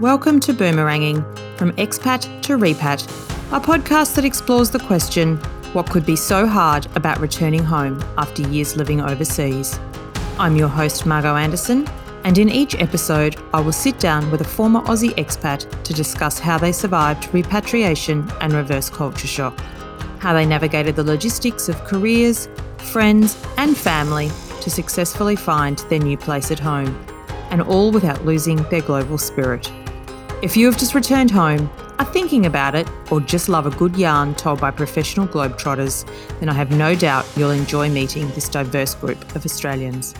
Welcome to Boomeranging From Expat to Repat, a podcast that explores the question what could be so hard about returning home after years living overseas. I'm your host, Margot Anderson, and in each episode, I will sit down with a former Aussie expat to discuss how they survived repatriation and reverse culture shock, how they navigated the logistics of careers, friends, and family to successfully find their new place at home, and all without losing their global spirit. If you have just returned home, are thinking about it, or just love a good yarn told by professional globetrotters, then I have no doubt you'll enjoy meeting this diverse group of Australians.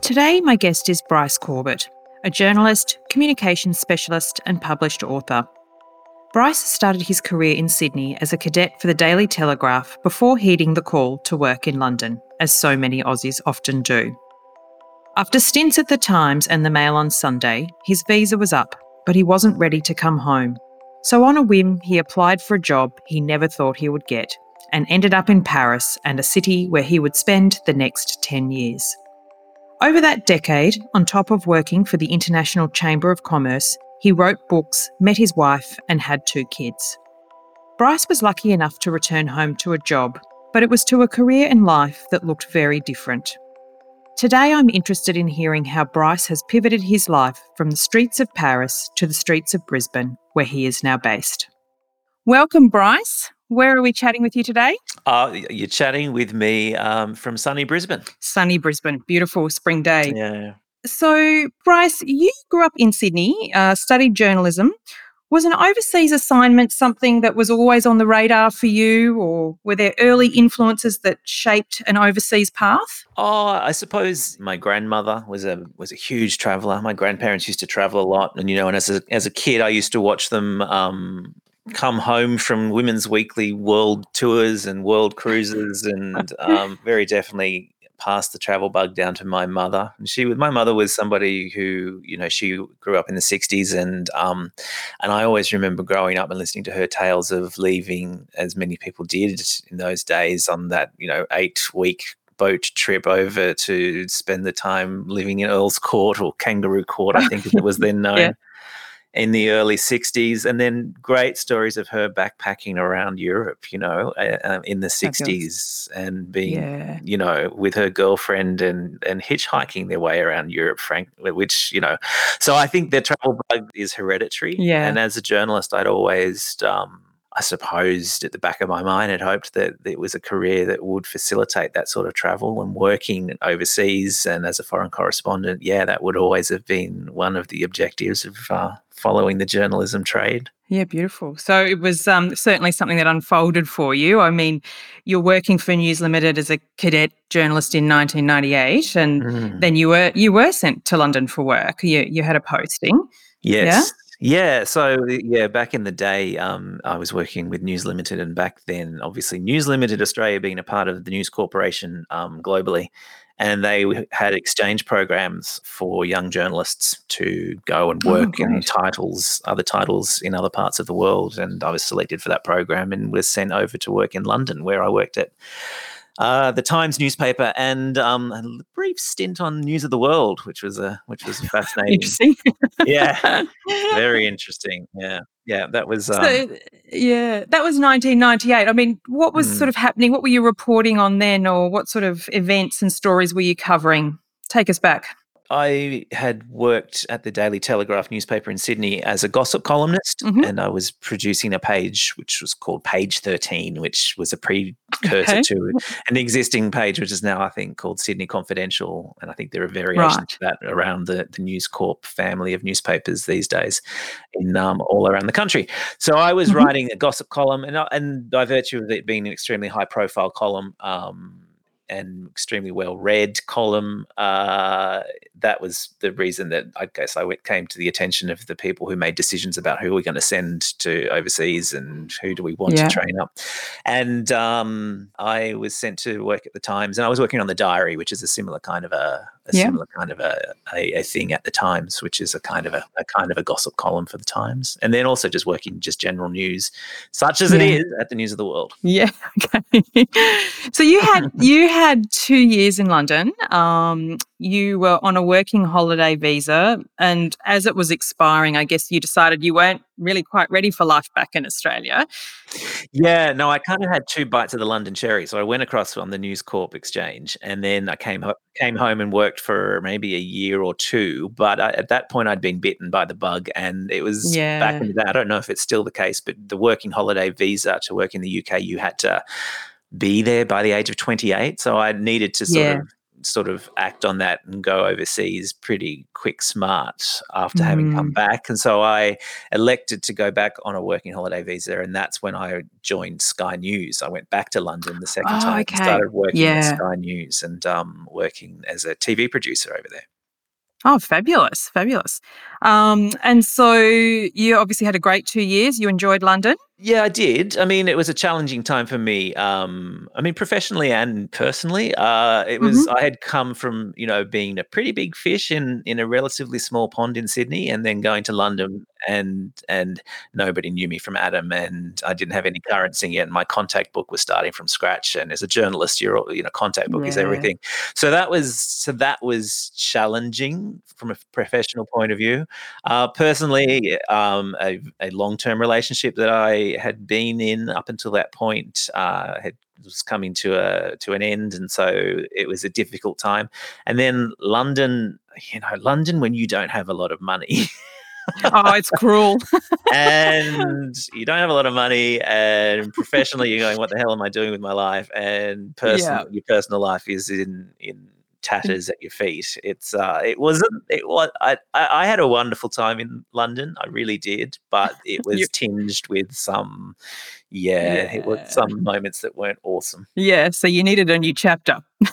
Today, my guest is Bryce Corbett, a journalist, communications specialist, and published author. Bryce started his career in Sydney as a cadet for the Daily Telegraph before heeding the call to work in London, as so many Aussies often do. After stints at the Times and the Mail on Sunday, his visa was up, but he wasn't ready to come home. So, on a whim, he applied for a job he never thought he would get and ended up in Paris and a city where he would spend the next 10 years. Over that decade, on top of working for the International Chamber of Commerce, he wrote books, met his wife, and had two kids. Bryce was lucky enough to return home to a job, but it was to a career in life that looked very different. Today, I'm interested in hearing how Bryce has pivoted his life from the streets of Paris to the streets of Brisbane, where he is now based. Welcome, Bryce. Where are we chatting with you today? Uh, you're chatting with me um, from sunny Brisbane. Sunny Brisbane, beautiful spring day. Yeah. So, Bryce, you grew up in Sydney, uh, studied journalism. Was an overseas assignment something that was always on the radar for you, or were there early influences that shaped an overseas path? Oh, I suppose my grandmother was a was a huge traveller. My grandparents used to travel a lot, and you know, and as a as a kid, I used to watch them um, come home from Women's Weekly world tours and world cruises, and um, very definitely passed the travel bug down to my mother. And she, my mother, was somebody who, you know, she grew up in the '60s, and um, and I always remember growing up and listening to her tales of leaving, as many people did in those days, on that you know eight week boat trip over to spend the time living in Earl's Court or Kangaroo Court, I think it was then known. yeah in the early 60s and then great stories of her backpacking around europe you know uh, in the 60s and being yeah. you know with her girlfriend and and hitchhiking their way around europe frank which you know so i think the travel bug is hereditary. Yeah. And as a journalist i'd always um I supposed at the back of my mind had hoped that it was a career that would facilitate that sort of travel and working overseas and as a foreign correspondent. Yeah, that would always have been one of the objectives of uh, following the journalism trade. Yeah, beautiful. So it was um, certainly something that unfolded for you. I mean, you're working for News Limited as a cadet journalist in 1998, and mm. then you were you were sent to London for work. You you had a posting. Yes. Yeah. So yeah, back in the day, um, I was working with News Limited, and back then, obviously, News Limited Australia being a part of the News Corporation um, globally, and they had exchange programs for young journalists to go and oh, work oh, in titles, other titles in other parts of the world. And I was selected for that program and was sent over to work in London, where I worked at uh, the Times newspaper, and um, a brief stint on News of the World, which was a which was fascinating. interesting. yeah, very interesting. Yeah, yeah, that was. Um, so, yeah, that was 1998. I mean, what was mm. sort of happening? What were you reporting on then, or what sort of events and stories were you covering? Take us back. I had worked at the Daily Telegraph newspaper in Sydney as a gossip columnist, mm-hmm. and I was producing a page which was called Page 13, which was a precursor okay. to an existing page, which is now, I think, called Sydney Confidential. And I think there are variations right. of that around the, the News Corp family of newspapers these days in um, all around the country. So I was mm-hmm. writing a gossip column, and, and by virtue of it being an extremely high profile column, um, and extremely well read column. Uh, that was the reason that I guess I went, came to the attention of the people who made decisions about who we're going to send to overseas and who do we want yeah. to train up. And um, I was sent to work at the Times, and I was working on the Diary, which is a similar kind of a a Yeah. similar kind of a, a, a thing at the Times, which is a kind of a, a kind of a gossip column for the Times, and then also just working just general news, such as it Yeah. is at the News of the World. Yeah. Okay. so you had you had two years in London. Um, you were on a working holiday visa, and as it was expiring, I guess you decided you weren't really quite ready for life back in Australia. Yeah, no, I kind of had two bites of the London cherry. So I went across on the News Corp exchange, and then I came ho- came home and worked for maybe a year or two. But I, at that point, I'd been bitten by the bug, and it was back Yeah. in the day. I don't know if it's still the case, but the working holiday visa to work in the UK, you had to be there by the age of 28. So I needed to sort Yeah. of sort of act on that and go overseas pretty quick smart after having come Mm. back and so i elected to go back on a working holiday visa and that's when i joined sky news i went back to london the second Oh, time okay. and started working Yeah. at sky news and um, working as a tv producer over there Oh, fabulous, fabulous. Um, and so you obviously had a great two years. You enjoyed London. Yeah, I did. I mean, it was a challenging time for me. Um, I mean, professionally and personally, uh, it was. I had come from you know being a pretty big fish in in a relatively small pond in Sydney, and then going to London, and and nobody knew me from Adam, and I didn't have any currency yet. And my contact book was starting from scratch, and as a journalist, your you know contact book is everything. So that was so that was challenging from a professional point of view. Uh, personally, um, a, a long term relationship that I had been in up until that point uh, had was coming to a to an end, and so it was a difficult time. And then London, you know, London when you don't have a lot of money. Oh, it's cruel. and you don't have a lot of money and professionally you're going what the hell am i doing with my life and personal your personal life is in in tatters at your feet it's uh it wasn't it was I, I i had a wonderful time in london i really did but it was tinged with some yeah, it was some moments that weren't awesome yeah. So you needed a new chapter,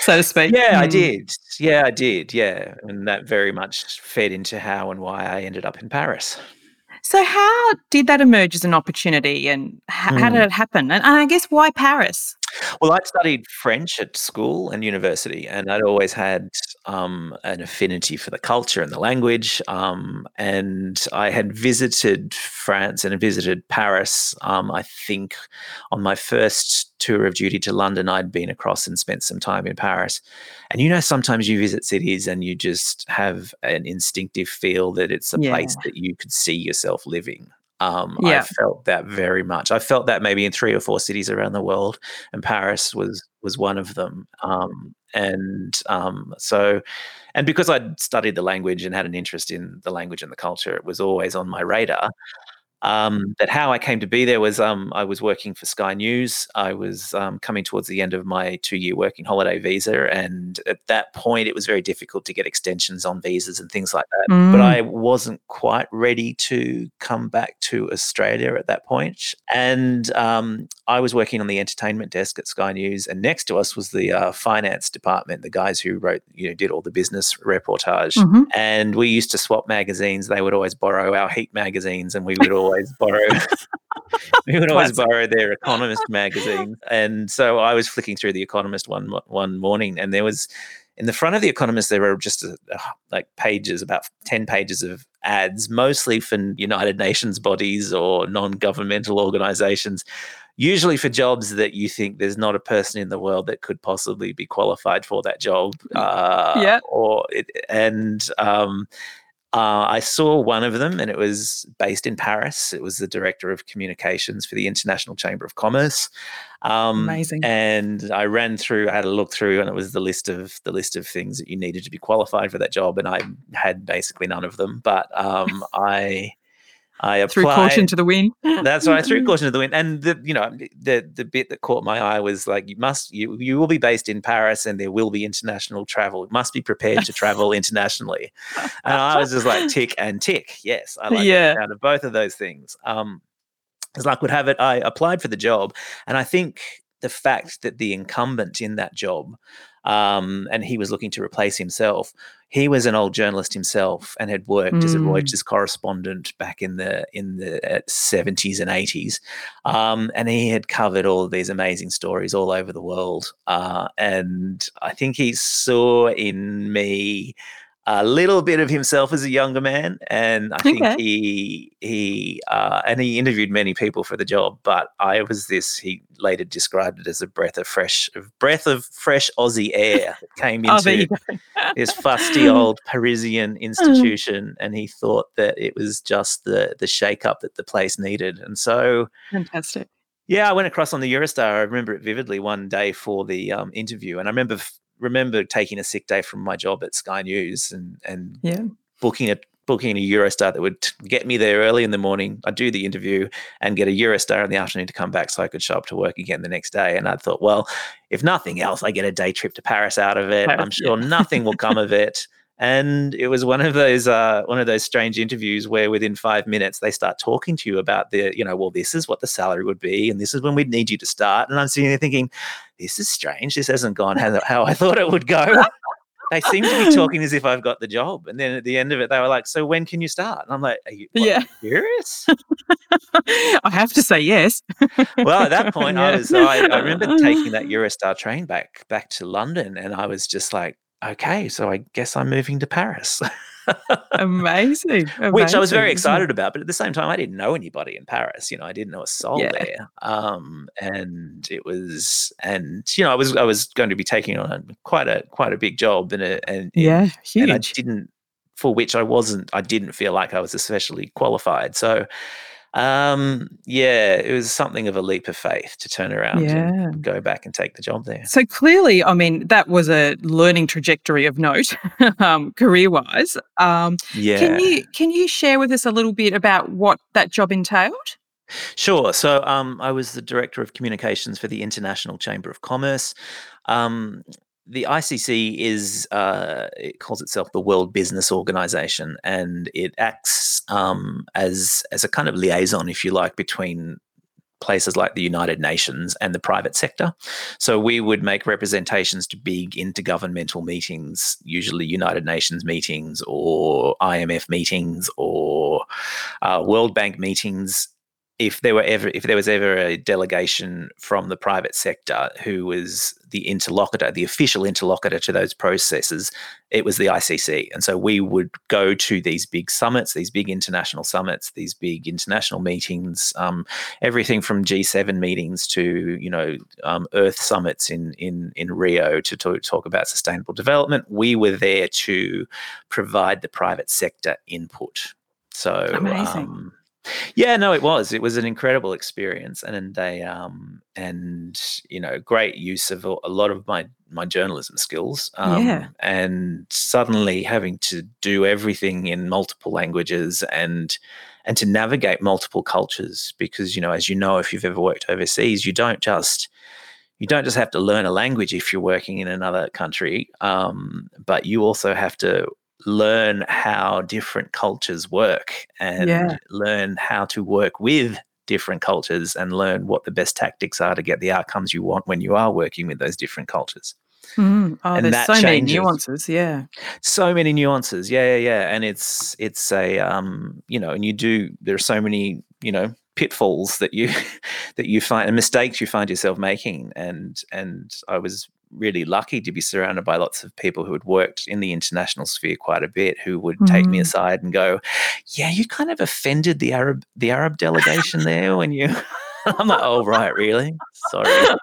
so to speak. yeah i Mm. did yeah i did yeah and that very much fed into how and why i ended up in paris So how did that emerge as an opportunity, and h- how did Mm. it happen? And, and I guess why Paris? Well, I'd studied French at school and university, and I'd always had um, an affinity for the culture and the language. Um, and I had visited France and visited Paris. Um, I think on my first tour of duty to London, I'd been across and spent some time in Paris. And you know, sometimes you visit cities and you just have an instinctive feel that it's a place that you could see yourself living. Um, Yeah. I felt that very much. I felt that maybe in three or four cities around the world, and Paris was was one of them. Um, and um, so, and because I'd studied the language and had an interest in the language and the culture, it was always on my radar. Um, but how I came to be there was um, I was working for Sky News. I was um, coming towards the end of my two year working holiday visa. And at that point, it was very difficult to get extensions on visas and things like that. But Mm. I wasn't quite ready to come back to Australia at that point. And um, I was working on the entertainment desk at Sky News. And next to us was the uh, finance department, the guys who wrote, you know, did all the business reportage Mhm. and we used to swap magazines. They would always borrow our Heat magazines, and we would always borrow. we would always borrow their Economist magazine. And so I was flicking through the Economist one one morning, and there was in the front of the Economist there were just uh, uh, like pages, about ten pages of ads, mostly for United Nations bodies or non-governmental organizations. Usually for jobs that you think there's not a person in the world that could possibly be qualified for that job. Uh, Yeah. Or it, and um, uh, I saw one of them, and it was based in Paris. It was the director of communications for the International Chamber of Commerce. Um, Amazing. And I ran through, I had a look through, and it was the list of the list of things that you needed to be qualified for that job, and I had basically none of them. But um, I, I applied. Threw caution to the wind. That's why I threw caution to the wind. And the you know the the bit that caught my eye was like you must you you will be based in Paris and there will be international travel. You must be prepared to travel internationally. And I was just like tick and tick. Yes, I like Yeah. the sound of both of those things. Um, as luck would have it, I applied for the job, and I think the fact that the incumbent in that job um, and he was looking to replace himself. He was an old journalist himself and had worked as a Mm. Reuters correspondent back in the in the seventies and eighties, um, and he had covered all of these amazing stories all over the world. Uh, and I think he saw in me a little bit of himself as a younger man, and I think Okay. he he uh, and he interviewed many people for the job. But I was this. He later described it as a breath of fresh of breath of fresh Aussie air that came Oh, into go. this fusty old Parisian institution, and he thought that it was just the the shake up that the place needed. And so, Fantastic. yeah, I went across on the Eurostar. I remember it vividly one day for the um, interview, and I remember f- remember taking a sick day from my job at Sky News and and Yeah. booking a booking a Eurostar that would get me there early in the morning. I'd do the interview and get a Eurostar in the afternoon to come back so I could show up to work again the next day. And I thought, well, if nothing else, I get a day trip to Paris out of it. I'm sure yeah. nothing will come of it. And it was one of those uh, one of those strange interviews where within five minutes they start talking to you about the, you know, well, this is what the salary would be, and this is when we'd need you to start. And I'm sitting there thinking, this is strange. This hasn't gone how, how I thought it would go they seem to be talking as if I've got the job. And then at the end of it, they were like, "So when can you start?" And I'm like, Are you what, Yeah. serious?" I have to say yes. well, at that point, I was. I, I remember taking that Eurostar train back back to London, and I was just like, "Okay, so I guess I'm moving to Paris." Amazing. Which I was very amazing, excited about, but at the same time, I didn't know anybody in Paris. You know, I didn't know a soul Yeah. there. Um, and it was, and you know, I was, I was going to be taking on quite a, quite a big job, and a, and Yeah, and I didn't for which I wasn't I didn't feel like I was especially qualified. So um yeah, it was something of a leap of faith to turn around Yeah. and go back and take the job there. So clearly, I mean, that was a learning trajectory of note, um, career-wise. Um, Yeah. Can you can you share with us a little bit about what that job entailed? Sure. So um, I was the director of communications for the International Chamber of Commerce. Um, the ICC is uh, it calls itself the World Business Organization, and it acts um, as as a kind of liaison, if you like, between places like the United Nations and the private sector. So we would make representations to big intergovernmental meetings, usually United Nations meetings or IMF meetings or uh, World Bank meetings. If there were ever, if there was ever a delegation from the private sector who was the interlocutor, the official interlocutor to those processes, it was the ICC. And so we would go to these big summits, these big international summits, these big international meetings, um, everything from G7 meetings to you know um, Earth summits in in in Rio to talk, talk about sustainable development. We were there to provide the private sector input. So Amazing. um, yeah, no, it was. It was an incredible experience, and they um and you know great use of a, a lot of my my journalism skills. Um, Yeah. and suddenly having to do everything in multiple languages and and to navigate multiple cultures because you know as you know if you've ever worked overseas you don't just you don't just have to learn a language if you're working in another country um, but you also have to learn how different cultures work and Yeah. learn how to work with different cultures and learn what the best tactics are to get the outcomes you want when you are working with those different cultures Mm. Oh, And there's so many nuances. Yeah. so many nuances yeah yeah yeah and it's it's a um you know and you do there are so many you know pitfalls that you that you find and mistakes you find yourself making and and i was really lucky to be surrounded by lots of people who had worked in the international sphere quite a bit who would take me Mm. aside and go yeah you kind of offended the arab the arab delegation there when you i'm like oh right really sorry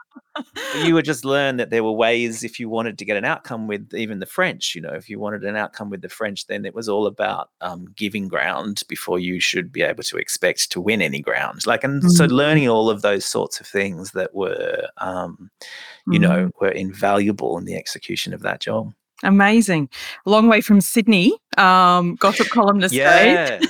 you would just learn that there were ways if you wanted to get an outcome with even the French, you know, if you wanted an outcome with the French, then it was all about um, giving ground before you should be able to expect to win any ground. Like, and so Mhm. learning all of those sorts of things that were, um, you know, were invaluable in the execution of that job. Amazing. Long way from Sydney. Um, gossip columnist. eh?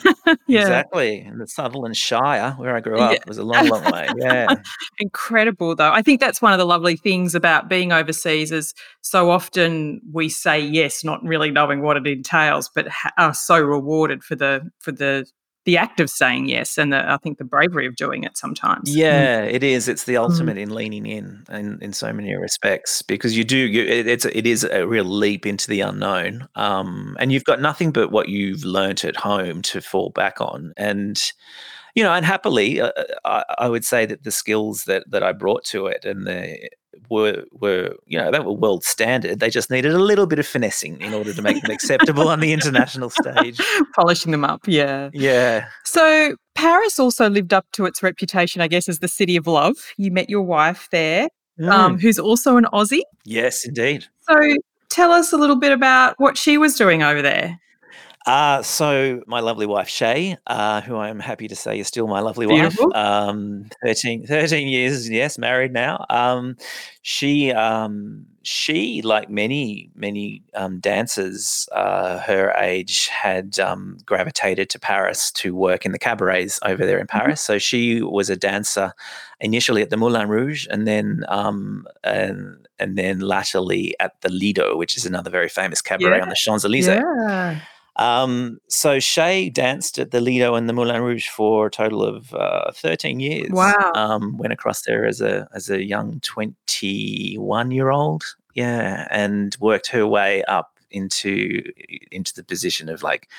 Yeah, yeah. exactly. And the Sutherland Shire, where I grew Yeah. up, was a long, long way. Yeah. Incredible, though. I think that's one of the lovely things about being overseas is so often we say yes, not really knowing what it entails, but ha- are so rewarded for the for the the act of saying yes and the, I think the bravery of doing it sometimes. Mm. Yeah, mm. it is. It's the ultimate mm. in leaning in, in in so many respects because you do. You, it, it's it is a real leap into the unknown, um, and you've got nothing but what you've learnt at home to fall back on, and you know, and happily, uh, uh, I, I, would say that the skills that that I brought to it and the were were you know they were world standard. They just needed a little bit of finessing in order to make them acceptable on the international stage. Polishing them up, yeah, yeah. So Paris also lived up to its reputation, I guess, as the city of love. You met your wife there, um, mm. um, who's also an Aussie. Yes, indeed. So tell us a little bit about what she was doing over there. Uh, so my lovely wife Shay, uh, who I am happy to say is still my lovely Beautiful. wife, um, 13, 13 years, yes, married now. Um, she, um, she, like many, many um, dancers uh, her age, had um, gravitated to Paris to work in the cabarets over there in mm-hmm. Paris. Mm-hmm. So she was a dancer initially at the Moulin Rouge, and then um, and and then latterly at the Lido, which is another very famous cabaret yeah. on the Champs Elysees. Yeah. Um, so Shay danced at the Lido and the Moulin Rouge for a total of uh, 13 years. Wow. Um, went across there as a as a young 21 year old. Yeah, and worked her way up into into the position of like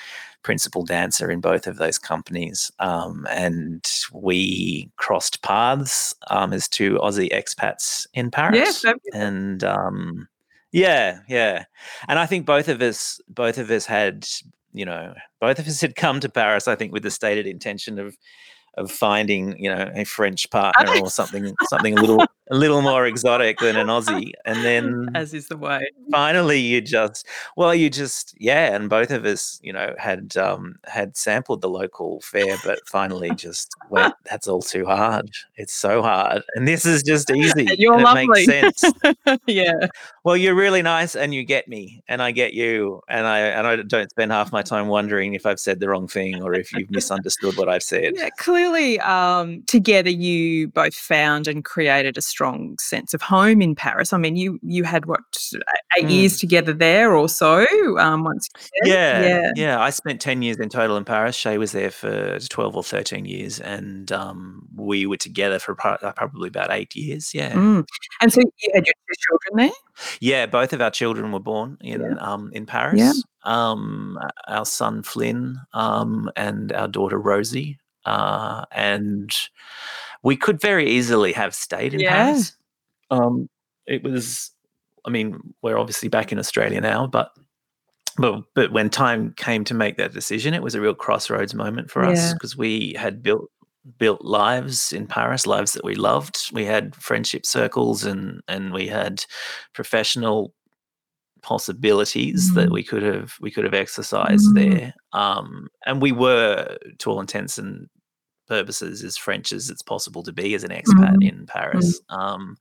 principal dancer in both of those companies. Um, and we crossed paths um, as two Aussie expats in Paris. Yeah, and um, yeah, yeah. And I think both of us both of us had, you know, both of us had come to Paris, I think, with the stated intention of of finding, you know, a French partner or something something a little a little more exotic than an Aussie. And then as is the way. Finally you just well, you just yeah, and both of us, you know, had um had sampled the local fare, but finally just went, that's all too hard. It's so hard. And this is just easy. You're lovely. It makes sense. yeah well, you're really nice and you get me and I get you and I and I don't spend half my time wondering if I've said the wrong thing or if you've misunderstood what I've said. Yeah, clearly um, together you both found and created a strong sense of home in Paris. I mean, you you had what eight mm. years together there or so um, once. Yeah, yeah, yeah. I spent ten years in total in Paris. Shay was there for twelve or thirteen years, and um, we were together for probably about eight years. Yeah, mm. and so you had your two children there. Yeah, both of our children were born in yeah. um, in Paris. Yeah. Um, our son Flynn um, and our daughter Rosie, uh, and we could very easily have stayed in yeah. Paris. Um, it was, I mean, we're obviously back in Australia now, but but but when time came to make that decision, it was a real crossroads moment for us because we had built built lives in Paris, lives that we loved. We had friendship circles and and we had professional possibilities mm. that we could have we could have exercised mm. there. Um, and we were, to all intents and purposes, as French as it's possible to be as an expat mm. in Paris. Um,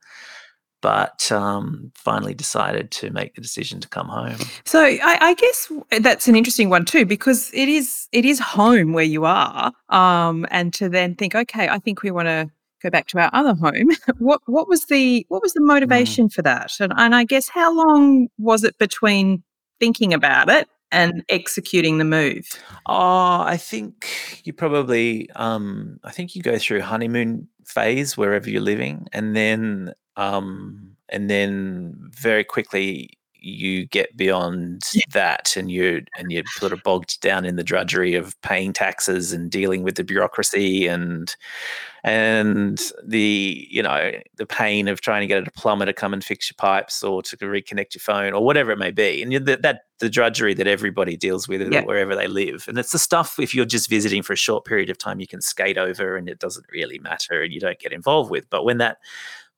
but um, finally decided to make the decision to come home. So I, I, guess that's an interesting one too, because it is it is home where you are, um, and to then think, okay, I think we want to go back to our other home. what what was the what was the mm. motivation mm. for that? And and I guess how long was it between thinking about it and executing the move? Oh, I think you probably um, I think you go through honeymoon phase wherever you're living, and then um, and then very quickly you get beyond yeah. that and you and you're sort of bogged down in the drudgery of paying taxes and dealing with the bureaucracy and and the you know the pain of trying to get a plumber to come and fix your pipes or to reconnect your phone or whatever it may be. And that, that the drudgery that everybody deals with yeah. wherever they live. And it's the stuff if you're just visiting for a short period of time you can skate over and it doesn't really matter and you don't get involved with. But when that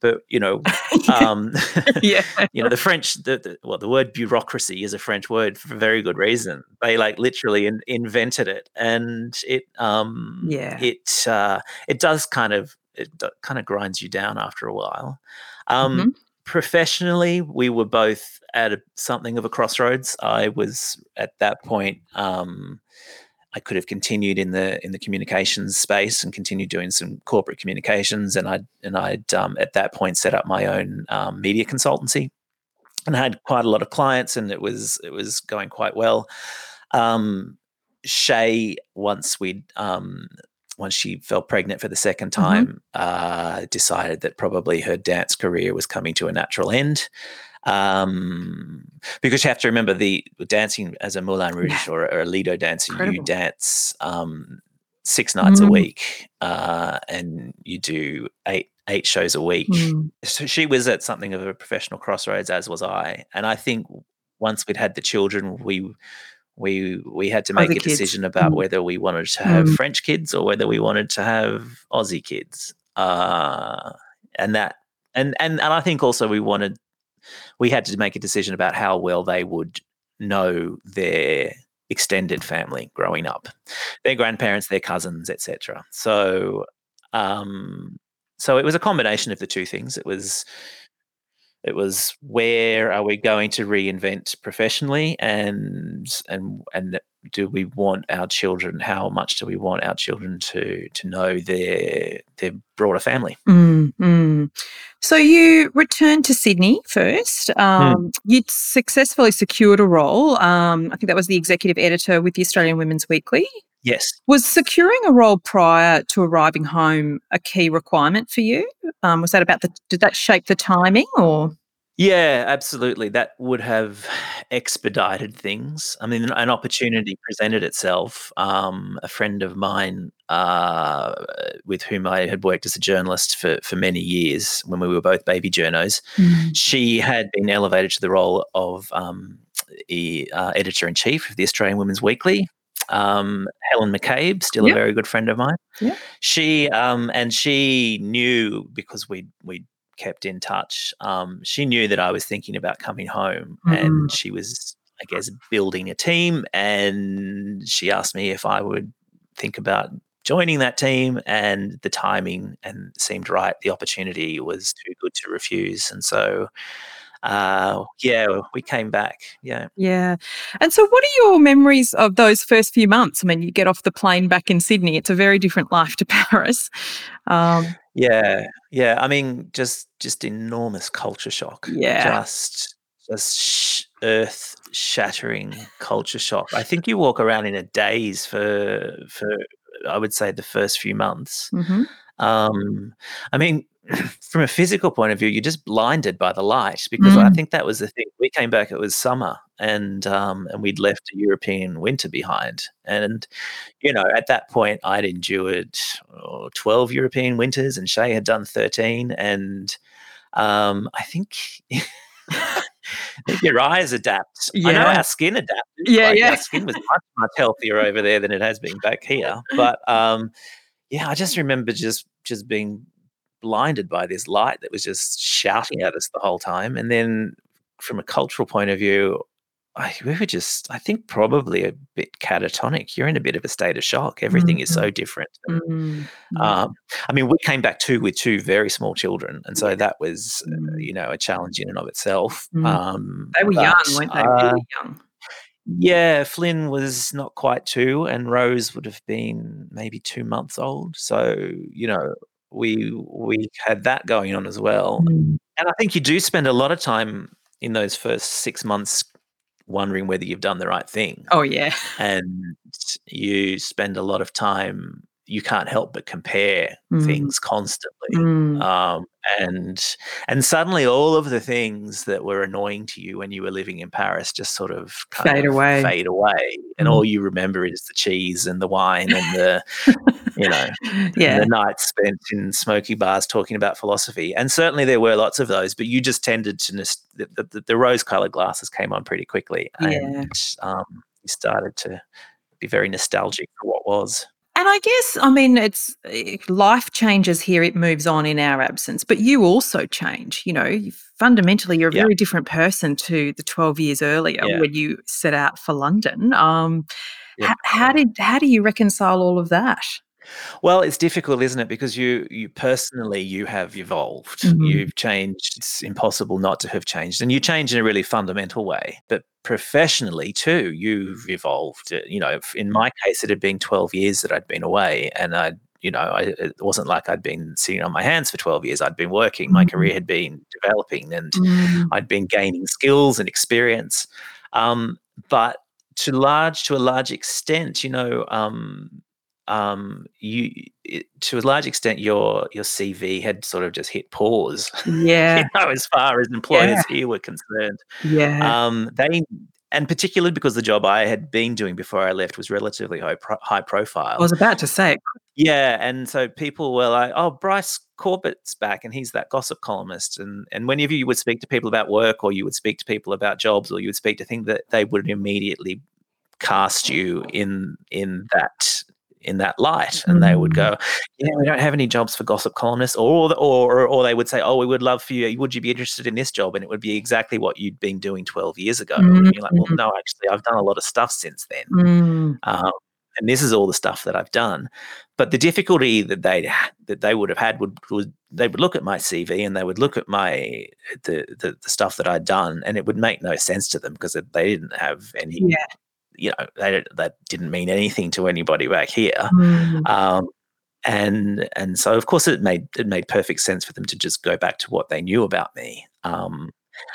but you know, um, yeah, you know, the French, the, the, well, the word bureaucracy is a French word for a very good reason. They like literally in, invented it, and it, um, yeah, it, uh, it does kind of, it kind of grinds you down after a while. Um, mm-hmm. Professionally, we were both at a, something of a crossroads. I was at that point. Um, I could have continued in the in the communications space and continued doing some corporate communications, and I'd and I'd um, at that point set up my own um, media consultancy, and I had quite a lot of clients, and it was it was going quite well. Um, Shay, once we um, once she fell pregnant for the second Mm-hmm. time, uh, decided that probably her dance career was coming to a natural end. Um, because you have to remember the dancing as a Moulin Rouge or, or a Lido dancer, you dance um, six nights a Mm. week, uh, and you do eight eight shows a week. Mm. So she was at something of a professional crossroads, as was I. And I think once we'd had the children, we we we had to make Other a kids. decision about Mm. whether we wanted to have Mm. French kids or whether we wanted to have Aussie kids. Uh, and that and and and I think also we wanted we had to make a decision about how well they would know their extended family growing up, their grandparents, their cousins, etc. So um, so it was a combination of the two things. It was it was where are we going to reinvent professionally and and and do we want our children how much do we want our children to to know their their broader family Mm, mm. So you returned to Sydney first. Um, You'd successfully secured a role. Um, I think that was the executive editor with the Australian Women's Weekly. yes Was securing a role prior to arriving home a key requirement for you? Um, was that about the? Did that shape the timing or? Yeah, absolutely. That would have expedited things. I mean, an- opportunity presented itself. Um, a friend of mine, uh, with whom I had worked as a journalist for, for many years when we were both baby journos, she had been elevated to the role of um, e- uh, editor in chief of the Australian Women's Weekly. Um, Helen McCabe, still Yep. a very good friend of mine. Yep. She um, and she knew because we we kept in touch. Um, she knew that I was thinking about coming home, Mm. and she was, I guess, building a team. And she asked me if I would think about joining that team, and the timing and seemed right. The opportunity was too good to refuse, and so. Uh, yeah, we came back. Yeah. Yeah. And so, what are your memories of those first few months? I mean, you get off the plane back in Sydney, it's a very different life to Paris. Um, Yeah, yeah. I mean, just just enormous culture shock. Yeah. Just just sh- earth shattering culture shock. I think you walk around in a daze for for I would say the first few months. mhm. Um, I mean, from a physical point of view, you're just blinded by the light because I Mm. think that was the thing. We came back; it was summer, and um, and we'd left a European winter behind. And you know, at that point, I'd endured oh, twelve European winters, and Shay had done thirteen. And um, I think. Your eyes adapt. I know our skin adapted. Yeah, like, yeah. Our skin was much, much healthier over there than it has been back here. But um, yeah, I just remember just just being blinded by this light that was just shouting at us the whole time. And then from a cultural point of view, I, we were just, I think, probably a bit catatonic. You're in a bit of a state of shock. Everything is so different. Mm, mm. Um, I mean, we came back too with two very small children, and so that was, uh, Mm. you know, a challenge in and of itself. Mm. Um, they were young, but, weren't they? uh, really young. yeah, Flynn was not quite two, and Rose would have been maybe two months old. So you know, we we had that going on as well. Mm. And I think you do spend a lot of time in those first six months wondering whether you've done the right thing, Oh, yeah. and you spend a lot of time. You can't help but compare Mm. things constantly Mm. um, and and suddenly all of the things that were annoying to you when you were living in Paris just sort of kind Fade of away. fade away, and Mm. all you remember is the cheese and the wine and the you know yeah. the nights spent in smoky bars talking about philosophy. And certainly there were lots of those, but you just tended to the, the, the rose-colored glasses came on pretty quickly, Yeah. and um, you started to be very nostalgic for what was. And I guess, I mean, it's eh, life changes here, it moves on in our absence, but you also change. You know, you, fundamentally, you're a Yeah. very different person to the 12 years earlier Yeah. when you set out for London. Um, Yeah. how, did how do you reconcile all of that? Well, it's difficult, isn't it? Because you you personally you have evolved. Mhm. You've changed. It's impossible not to have changed, and you change in a really fundamental way. But professionally too, you've evolved. Uh, You know, in my case, it had been twelve years that I'd been away, and I, you know, I, it wasn't like I'd been sitting on my hands for twelve years. I'd been working. My Mhm. career had been developing, and Mm. I'd been gaining skills and experience. Um, but to large to a large extent, you know, um, um, you it, to a large extent your your CV had sort of just hit pause. Yeah. you know, as far as employers Yeah. here were concerned, Yeah. um, they and particularly because the job I had been doing before I left was relatively high, pro- high profile. I was about to say, Yeah, and so people were like, "Oh, Bryce Corbett's back, and he's that gossip columnist." And and whenever you would speak to people about work, or you would speak to people about jobs, or you would speak to things that they would immediately cast you in in that in that light, and they would Mm. go, "Yeah, we don't have any jobs for gossip columnists," or the- or or they would say, "Oh, we would love for you. Would you be interested in this job?" And it would be exactly what you'd been doing twelve years ago. And you're like, "Well, Mm. no, actually, I've done a lot of stuff since then." Mm. um, and this is all the stuff that I've done. But the difficulty that they that they would have had would was they would look at my CV and they would look at my the the, the stuff that I'd done, and it would make no sense to them because they didn't have any. Yeah. You know, they that didn't mean anything to anybody back here. Mm. Um, and and so of course it made it made perfect sense for them to just go back to what they knew about me. Um,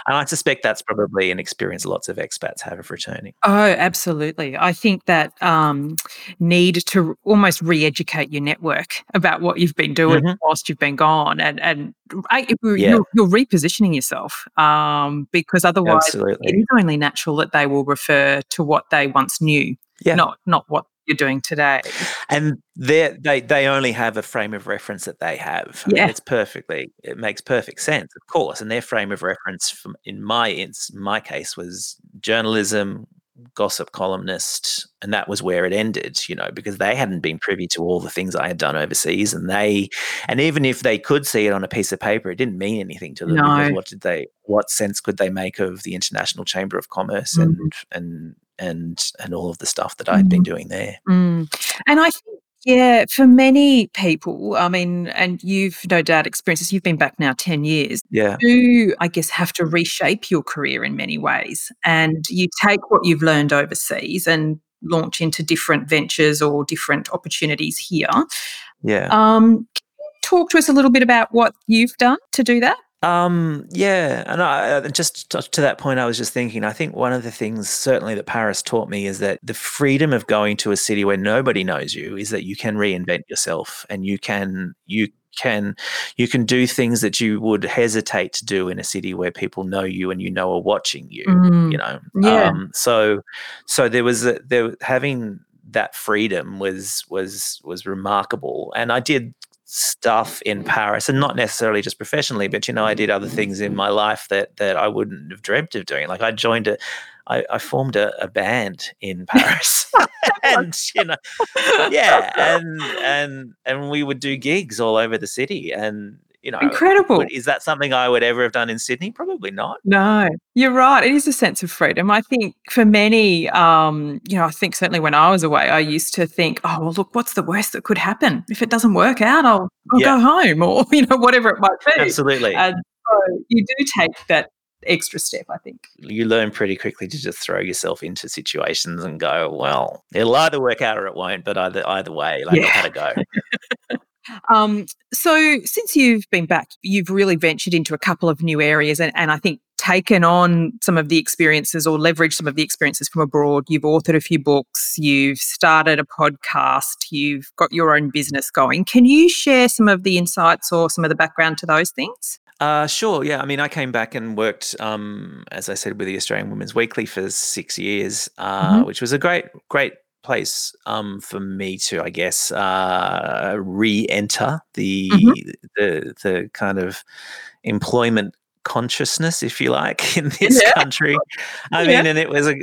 and I suspect that's probably an experience lots of expats have of returning. Oh, absolutely. I think that um, need to almost re-educate your network about what you've been doing Mhm. whilst you've been gone, and and I, you're, Yeah. you're, you're repositioning yourself um, because otherwise it Absolutely. is only natural that they will refer to what they once knew, Yeah. not not what you're doing today. and they they they only have a frame of reference that they have. I mean, Yeah. it's perfectly it makes perfect sense, of course. And their frame of reference, from in my in my case, was journalism, gossip columnist, and that was where it ended. You know, because they hadn't been privy to all the things I had done overseas, and they and even if they could see it on a piece of paper, it didn't mean anything to them because No. what did they what sense could they make of the International Chamber of Commerce Mhm. and and and and all of the stuff that I had been Mhm. doing there? Mm. And I think, yeah, for many people, I mean, and you've no doubt experienced this, you've been back now 10 years, Yeah. you, I guess, have to reshape your career in many ways. And you take what you've learned overseas and launch into different ventures or different opportunities here. Yeah. Um, can you talk to us a little bit about what you've done to do that? Um, yeah, and I, uh, just to, to that point, I was just thinking. I think one of the things certainly that Paris taught me is that the freedom of going to a city where nobody knows you is that you can reinvent yourself, and you can you can you can do things that you would hesitate to do in a city where people know you and you know are watching you. Mm, You know, yeah. um, so so there was a, there having that freedom was was was remarkable, and I did stuff in Paris, and not necessarily just professionally, but you know, I did other things in my life that that I wouldn't have dreamt of doing. Like I joined a, I, I formed a, a band in Paris, and you know, yeah, and and and we would do gigs all over the city, and you know, Incredible. is that something I would ever have done in Sydney? Probably not. No, you're right. It is a sense of freedom. I think for many, um, you know, I think certainly when I was away, I used to think, oh, well, look, what's the worst that could happen? If it doesn't work out, I'll, I'll Yeah. go home or, you know, whatever it might be. Absolutely, And so you do take that extra step, I think. you learn pretty quickly to just throw yourself into situations and go, well, it'll either work out or it won't, but either either way, like Yeah. I've had a go. Um, so since you've been back, you've really ventured into a couple of new areas and, and I think taken on some of the experiences or leveraged some of the experiences from abroad. You've authored a few books, you've started a podcast, you've got your own business going. Can you share some of the insights or some of the background to those things? Uh, sure. Yeah. I mean, I came back and worked, um, as I said, with the Australian Women's Weekly for six years, uh, Mhm. which was a great, great place um, for me to, I guess, uh, re-enter the Mhm. the the kind of employment consciousness, if you like, in this Yeah. country. I Yeah. mean, and it was a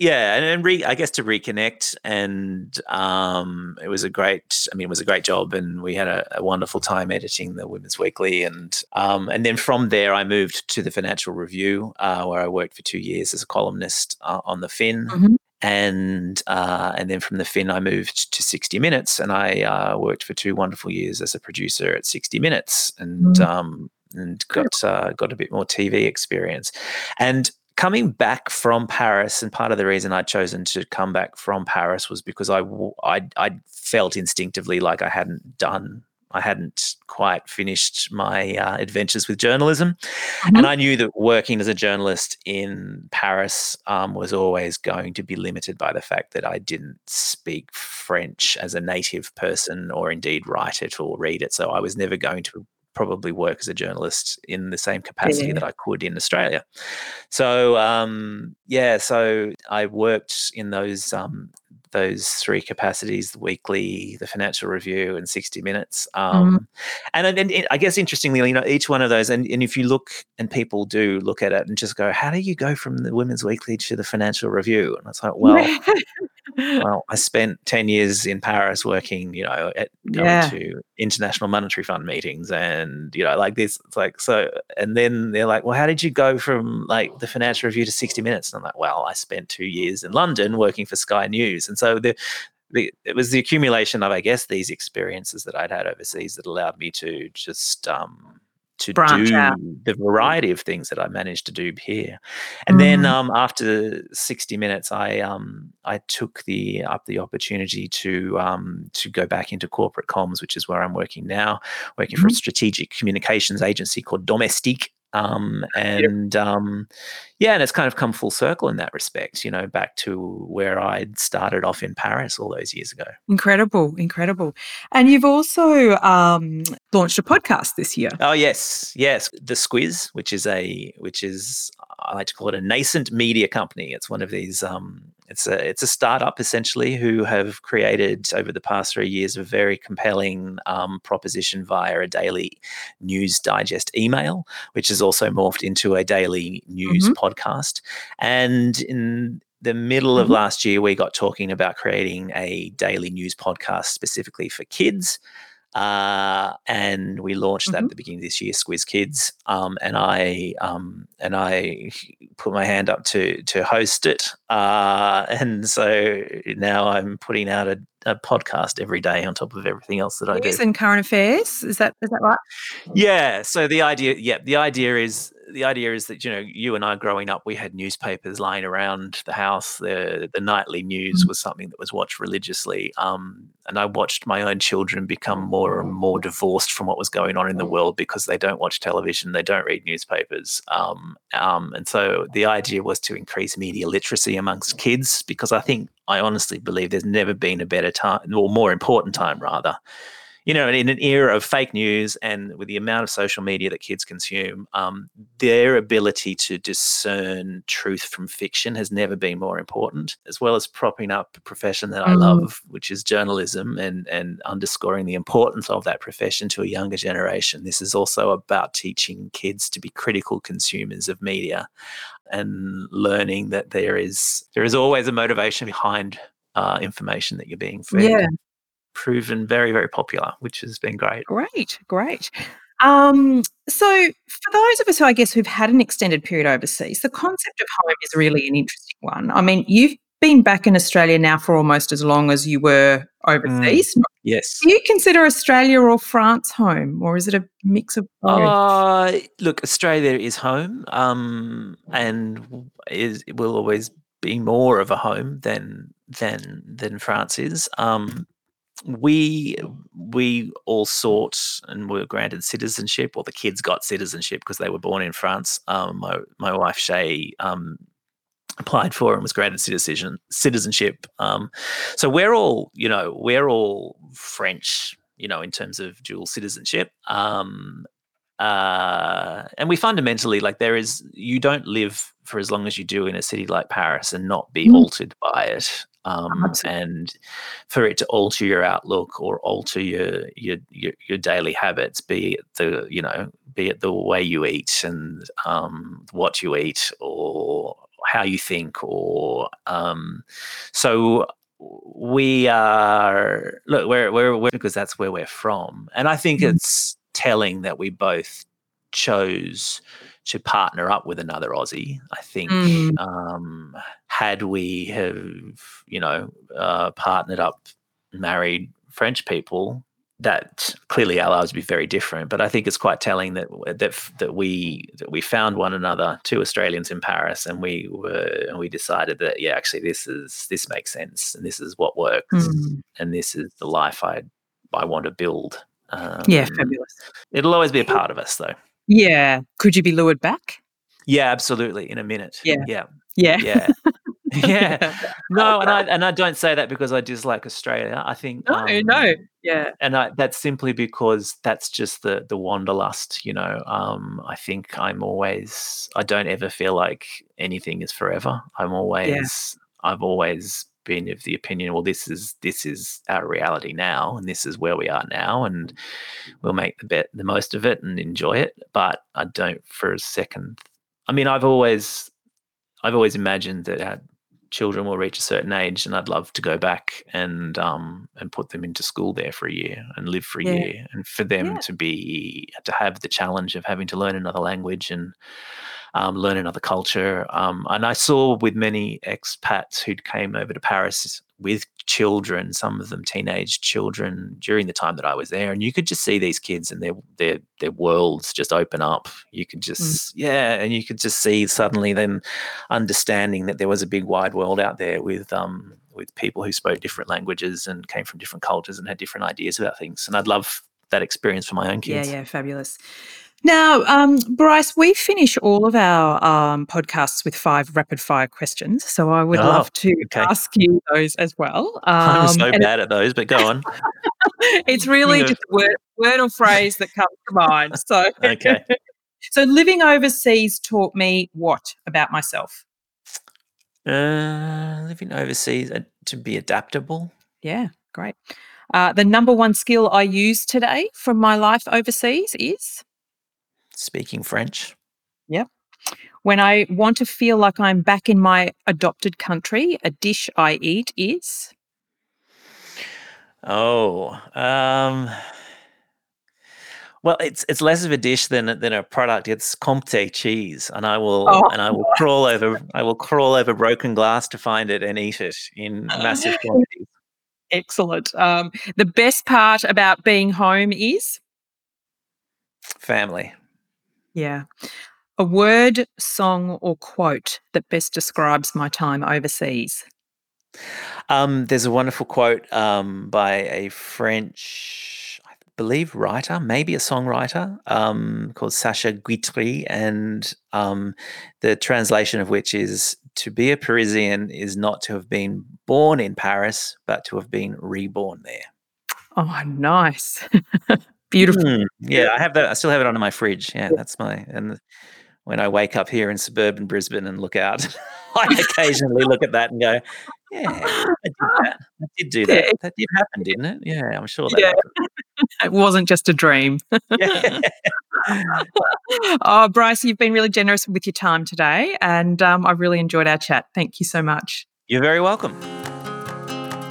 yeah, and, and re, I guess to reconnect, and um, it was a great. I mean, it was a great job, and we had a, a wonderful time editing the Women's Weekly, and um, and then from there, I moved to the Financial Review, uh, where I worked for two years as a columnist uh, on the Fin, Mhm. And uh, and then from the Fin, I moved to 60 Minutes, and I uh, worked for two wonderful years as a producer at 60 Minutes, and Mm. um, and got uh, got a bit more TV experience, and coming back from Paris, and part of the reason I'd chosen to come back from Paris was because I I, I felt instinctively like I hadn't done I hadn't quite finished my uh, adventures with journalism, mm-hmm. and I knew that working as a journalist in Paris um, was always going to be limited by the fact that I didn't speak French as a native person, or indeed write it or read it. So I was never going to probably work as a journalist in the same capacity yeah. that I could in Australia. So um, yeah, so I worked in those um, those three capacities: the weekly, the Financial Review, and sixty Minutes. Um, mm-hmm. And then I guess interestingly, you know, each one of those, and, and if you look, and people do look at it and just go, "How do you go from the Women's Weekly to the Financial Review?" And it's like, well. well, I spent 10 years in Paris working, you know, at going yeah. to international monetary fund meetings and, you know, like this, it's like, so, and then they're like, well, how did you go from like the financial review to 60 minutes? And I'm like, well, I spent two years in London working for Sky News. And so the, the, it was the accumulation of, I guess, these experiences that I'd had overseas that allowed me to just, um, to Branch do out. the variety of things that I managed to do here. And mm. then mm-hmm. um, after 60 minutes, I um, I took the up the opportunity to um, to go back into corporate comms, which is where I'm working now, working mm. for a mm-hmm. strategic communications agency called Domestique. Um, and yep. um, yeah, and it's kind of come full circle in that respect, you know, back to where I'd started off in Paris all those years ago. Incredible, incredible. And you've also um, launched a podcast this year. Oh yes, yes, the Squiz, which is a which is I like to call it a nascent media company. It's one of these um, it's a it's a startup essentially who have created over the past three years a very compelling um, proposition via a daily news digest email, which has also morphed into a daily news mm-hmm. podcast. And in the middle of mm-hmm. last year, we got talking about creating a daily news podcast specifically for kids. Uh, and we launched that mm-hmm. at the beginning of this year, Squiz Kids. Um, and I um, and I put my hand up to to host it. Uh, and so now I'm putting out a, a, podcast every day on top of everything else that I do. News and current affairs. Is that is that right? Yeah. So the idea, yeah, the idea is the idea is that you know you and I growing up we had newspapers lying around the house the the nightly news mm-hmm. was something that was watched religiously um, and I watched my own children become more and more divorced from what was going on in the world because they don't watch television they don't read newspapers um, um, and so the idea was to increase media literacy amongst kids because I think I honestly believe there's never been a better time or more important time rather you know, in an era of fake news and with the amount of social media that kids consume, um, their ability to discern truth from fiction has never been more important, as well as propping up a profession that I mm. love, which is journalism, and and underscoring the importance of that profession to a younger generation. This is also about teaching kids to be critical consumers of media and learning that there is there is always a motivation behind uh, information that you're being fed. Yeah proven very, very popular, which has been great. Great, great. Um, so, for those of us who I guess who've had an extended period overseas, the concept of home is really an interesting one. I mean, you've been back in Australia now for almost as long as you were overseas. Mm, yes. Do you consider Australia or France home, or is it a mix of both? Uh, look, Australia is home, um, and is it will always be more of a home than than than France is. Um, we we all sought and were granted citizenship, or the kids got citizenship because they were born in France. Um, my my wife Shay um, applied for and was granted citizen citizenship. Um, so we're all, you know, we're all French, you know, in terms of dual citizenship. Um, uh, and we fundamentally like there is you don't live for as long as you do in a city like Paris and not be mm. altered by it um, and for it to alter your outlook or alter your, your, your your daily habits, be it the you know be it the way you eat and um, what you eat or how you think or um, so we are look we're, we're, we're because that's where we're from and i think mm-hmm. it's telling that we both chose to partner up with another Aussie. I think mm. um, had we have you know uh, partnered up, married French people, that clearly our lives would be very different. But I think it's quite telling that that that we that we found one another, two Australians in Paris, and we were and we decided that yeah, actually this is this makes sense, and this is what works, mm. and this is the life I I want to build Um, Yeah, fabulous. It'll always be a part of us, though. Yeah. Could you be lured back? Yeah, absolutely. In a minute. Yeah. Yeah. Yeah. Yeah. yeah. No, and I and I don't say that because I dislike Australia. I think No, um, no. Yeah. and I, that's simply because that's just the the wanderlust you know um i think i'm always i don't ever feel like anything is forever i'm always i've always been of the opinion well this is this is our reality now and this is where we are now and we'll make the bet the most of it and enjoy it but i don't for a second i mean i've always i've always imagined that our children will reach a certain age and I'd love to go back and um and put them into school there for a year and live for a Yeah. year and for them Yeah. to be to have the challenge of having to learn another language and um, learn another culture um, and I saw with many expats who came over to Paris with children some of them teenage children during the time that I was there and you could just see these kids and their their their worlds just open up you could just yeah and you could just see suddenly them understanding that there was a big wide world out there with um with people who spoke different languages and came from different cultures and had different ideas about things and i'd love that experience for my own kids. Yeah, yeah, fabulous. Now, um, Bryce, we finish all of our um, podcasts with five rapid fire questions. So I would Oh, love to okay. ask you those as well. i'm Um, so bad at those but go on it's really know. just a word, word or phrase that comes to mind. So, okay so living overseas taught me what about myself? uh living overseas uh, to be adaptable Yeah, great. Uh, the number one skill I use today from my life overseas is speaking french Yep. when I want to feel like I'm back in my adopted country, a dish I eat is. Oh, um, well, it's it's less of a dish than a- than a product. It's Comté cheese, and I will Oh, and I will crawl over I will crawl over broken glass to find it and eat it in massive quantities. Excellent. Um, the best part about being home is, Family. Yeah, a word, song, or quote that best describes my time overseas. Um, there's a wonderful quote um, by a French, I believe, writer, maybe a songwriter, um, called Sacha Guitry, and um, the translation of which is "To be a Parisian is not to have been born in Paris, but to have been reborn there." Oh, nice. Beautiful. Hmm, Yeah, I have that. I still have it on my fridge. Yeah, that's my and. When I wake up here in suburban Brisbane and look out, I occasionally look at that and go, "Yeah, I did that. I did do that. That did happen, didn't it? Yeah, I'm sure that Yeah. It wasn't just a dream. Yeah. oh, Bryce, you've been really generous with your time today, and um, I've really enjoyed our chat. Thank you so much. You're very welcome.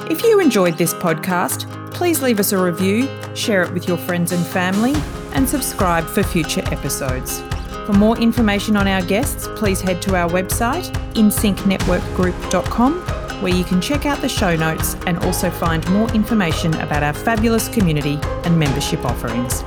If you enjoyed this podcast, please leave us a review, share it with your friends and family, and subscribe for future episodes. For more information on our guests, please head to our website, insyncnetworkgroup.com, where you can check out the show notes and also find more information about our fabulous community and membership offerings.